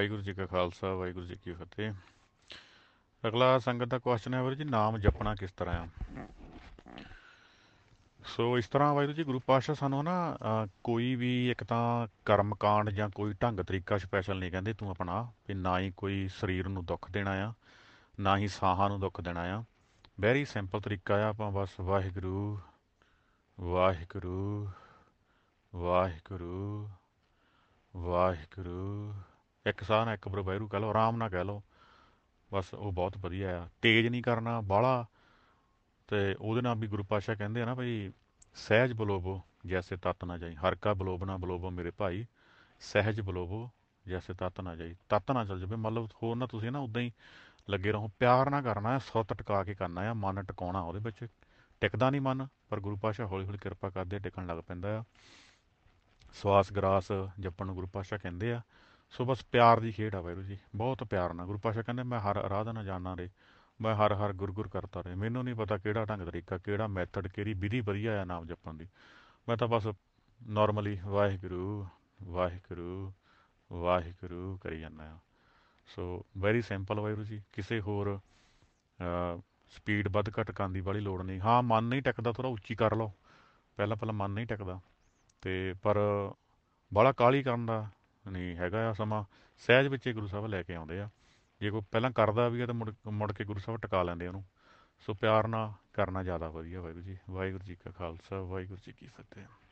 ਵਾਹਿਗੁਰੂ ਜੀ ਕਾ ਖਾਲਸਾ ਵਾਹਿਗੁਰੂ ਜੀ ਕੀ ਫਤਿਹ। ਅਗਲਾ ਸੰਗਤ ਦਾ ਕੁਐਸਚਨ ਹੈ ਵੀਰ ਜੀ ਨਾਮ ਜਪਣਾ ਕਿਸ ਤਰ੍ਹਾਂ ਆ? ਸੋ ਇਸ ਤਰ੍ਹਾਂ ਵਾਹਿਗੁਰੂ ਜੀ ਗੁਰੂ ਪਾਤਸ਼ਾਹ ਸਾਨੂੰ ਨਾ ਅ, ਕੋਈ ਵੀ ਇੱਕ ਤਾਂ ਕਰਮ ਕਾਂਡ ਜਾਂ ਕੋਈ ਢੰਗ ਤਰੀਕਾ ਸਪੈਸ਼ਲ ਨਹੀਂ ਕਹਿੰਦੇ ਤੂੰ ਆਪਣਾ ਵੀ ਨਾ ਹੀ ਕੋਈ ਸਰੀਰ ਨੂੰ ਦੁੱਖ ਦੇਣਾ ਆ ਨਾ ਹੀ ਸਾਹਾਂ ਨੂੰ ਦੁੱਖ ਦੇਣਾ ਆ। ਵੈਰੀ ਸਿੰਪਲ ਤਰੀਕਾ ਆ ਆਪਾਂ ਬਸ ਵਾਹਿਗੁਰੂ ਵਾਹਿਗੁਰੂ ਵਾਹਿਗੁਰੂ ਵਾਹਿਗੁਰੂ। ਇੱਕ ਸਾਹ ਨਾਲ ਇੱਕ ਬਰ ਵਾਹਿਗੁਰੂ ਕਹਿ ਲਓ ਆਰਾਮ ਨਾਲ ਕਹਿ ਲਓ। ਬਸ ਉਹ ਬਹੁਤ ਵਧੀਆ ਆ। ਤੇਜ਼ ਨਹੀਂ ਕਰਨਾ ਬਾਹਲਾ। ਤੇ ਉਹਦੇ ਨਾਲ ਵੀ ਗੁਰੂ ਪਾਤਸ਼ਾਹ ਕਹਿੰਦੇ ਆ ਨਾ ਭਈ ਸਹਿਜ ਬਲੋਬੋ ਜੈਸੇ ਤਤ ਨਾ ਜਾਈ। ਹਰ ਕਾ ਬਲੋਬ ਨਾ ਬਲੋਬੋ ਮੇਰੇ ਭਾਈ ਸਹਿਜ ਬਲੋਬੋ ਜੈਸੇ ਤਤ ਨਾ ਜਾਈ। ਤਤ ਨਾ ਚੱਲ ਜਾਵੇ ਮਤਲਬ ਹੋਰ ਨਾ ਤੁਸੀਂ ਨਾ ਉਦਾਂ ਹੀ ਲੱਗੇ ਰਹੋ। ਪਿਆਰ ਨਾ ਕਰਨਾ ਹੈ ਸੁੱਤ ਟਿਕਾ ਕੇ ਕਰਨਾ ਹੈ ਮਨ ਟਿਕਾਉਣਾ ਉਹਦੇ ਵਿੱਚ। ਟਿਕਦਾ ਨਹੀਂ ਮਨ ਪਰ ਗੁਰੂ ਪਾਤਸ਼ਾਹ ਹੌਲੀ ਹੌਲੀ ਕਿਰਪਾ ਕਰਦੇ ਆ, ਟਿਕਣ ਲੱਗ ਪੈਂਦਾ ਆ। ਸਵਾਸ ਗਰਾਸ ਜਪਣ ਨੂੰ ਗੁਰੂ ਪਾਤਸ਼ਾਹ ਕਹਿੰਦੇ ਆ। ਸੋ ਬਸ ਪਿਆਰ ਦੀ ਖੇਡ ਆ ਵਾਹਿਗੁਰੂ ਜੀ ਬਹੁਤ ਪਿਆਰ ਨਾਲ। ਗੁਰੂ ਪਾਤਸ਼ਾਹ ਕਹਿੰਦੇ, ਮੈਂ ਹਰ ਆਰਾਧਨਾ ਜਾਣਾ ਰੇ, ਮੈਂ ਹਰ ਹਰ ਗੁਰ ਗੁਰ ਕਰਤਾ ਰਹੇ ਮੈਨੂੰ ਨਹੀਂ ਪਤਾ ਕਿਹੜਾ ਢੰਗ ਤਰੀਕਾ, ਕਿਹੜਾ ਮੈਥਡ ਕਿਹੜੀ ਵਿਧੀ ਵਧੀਆ ਆ ਨਾਮ ਜਪਣ ਦੀ। ਮੈਂ ਤਾਂ ਬਸ ਨਾਰਮਲੀ ਵਾਹਿਗੁਰੂ ਵਾਹਿਗੁਰੂ ਵਾਹਿਗੁਰੂ ਕਰੀ ਜਾਂਦਾ ਆ। So very simple Waheguru ji ਕਿਸੇ ਹੋਰ ਸਪੀਡ ਵੱਧ ਘੱਟ ਕਰਨ ਦੀ ਵਾਲੀ ਲੋੜ ਨਹੀਂ। ਹਾਂ, ਮਨ ਨਹੀਂ ਟਿਕਦਾ ਥੋੜਾ ਉੱਚੀ ਕਰ ਲਓ। ਪਹਿਲਾਂ ਪਹਿਲਾਂ ਮਨ ਨਹੀਂ ਟਿਕਦਾ। ਤੇ ਪਰ ਬਾਹਲਾ ਕਾਲੀ ਕਰਨ ਦਾ ਨਹੀਂ ਹੈਗਾ ਆ ਸਮਾਂ। ਸਹਿਜ ਵਿੱਚ ਹੀ ਗੁਰੂ ਸਾਹਿਬ ਲੈ ਕੇ ਆਉਂਦੇ ਆ। ਜੇ ਕੋਈ ਪਹਿਲਾਂ ਕਰਦਾ ਵੀ ਆ ਤਾਂ ਮੁੜ ਮੁੜ ਕੇ ਗੁਰੂ ਸਾਹਿਬ ਟਿਕਾ ਲੈਂਦੇ ਉਹਨੂੰ। ਸੋ ਪਿਆਰ ਨਾਲ ਕਰਨਾ ਜ਼ਿਆਦਾ ਵਧੀਆ, ਵਾਹਿਗੁਰੂ ਜੀ ਵਾਹਿਗੁਰੂ ਜੀ ਕਾ ਖਾਲਸਾ, ਵਾਹਿਗੁਰੂ ਜੀ ਕੀ ਫਤਿਹ।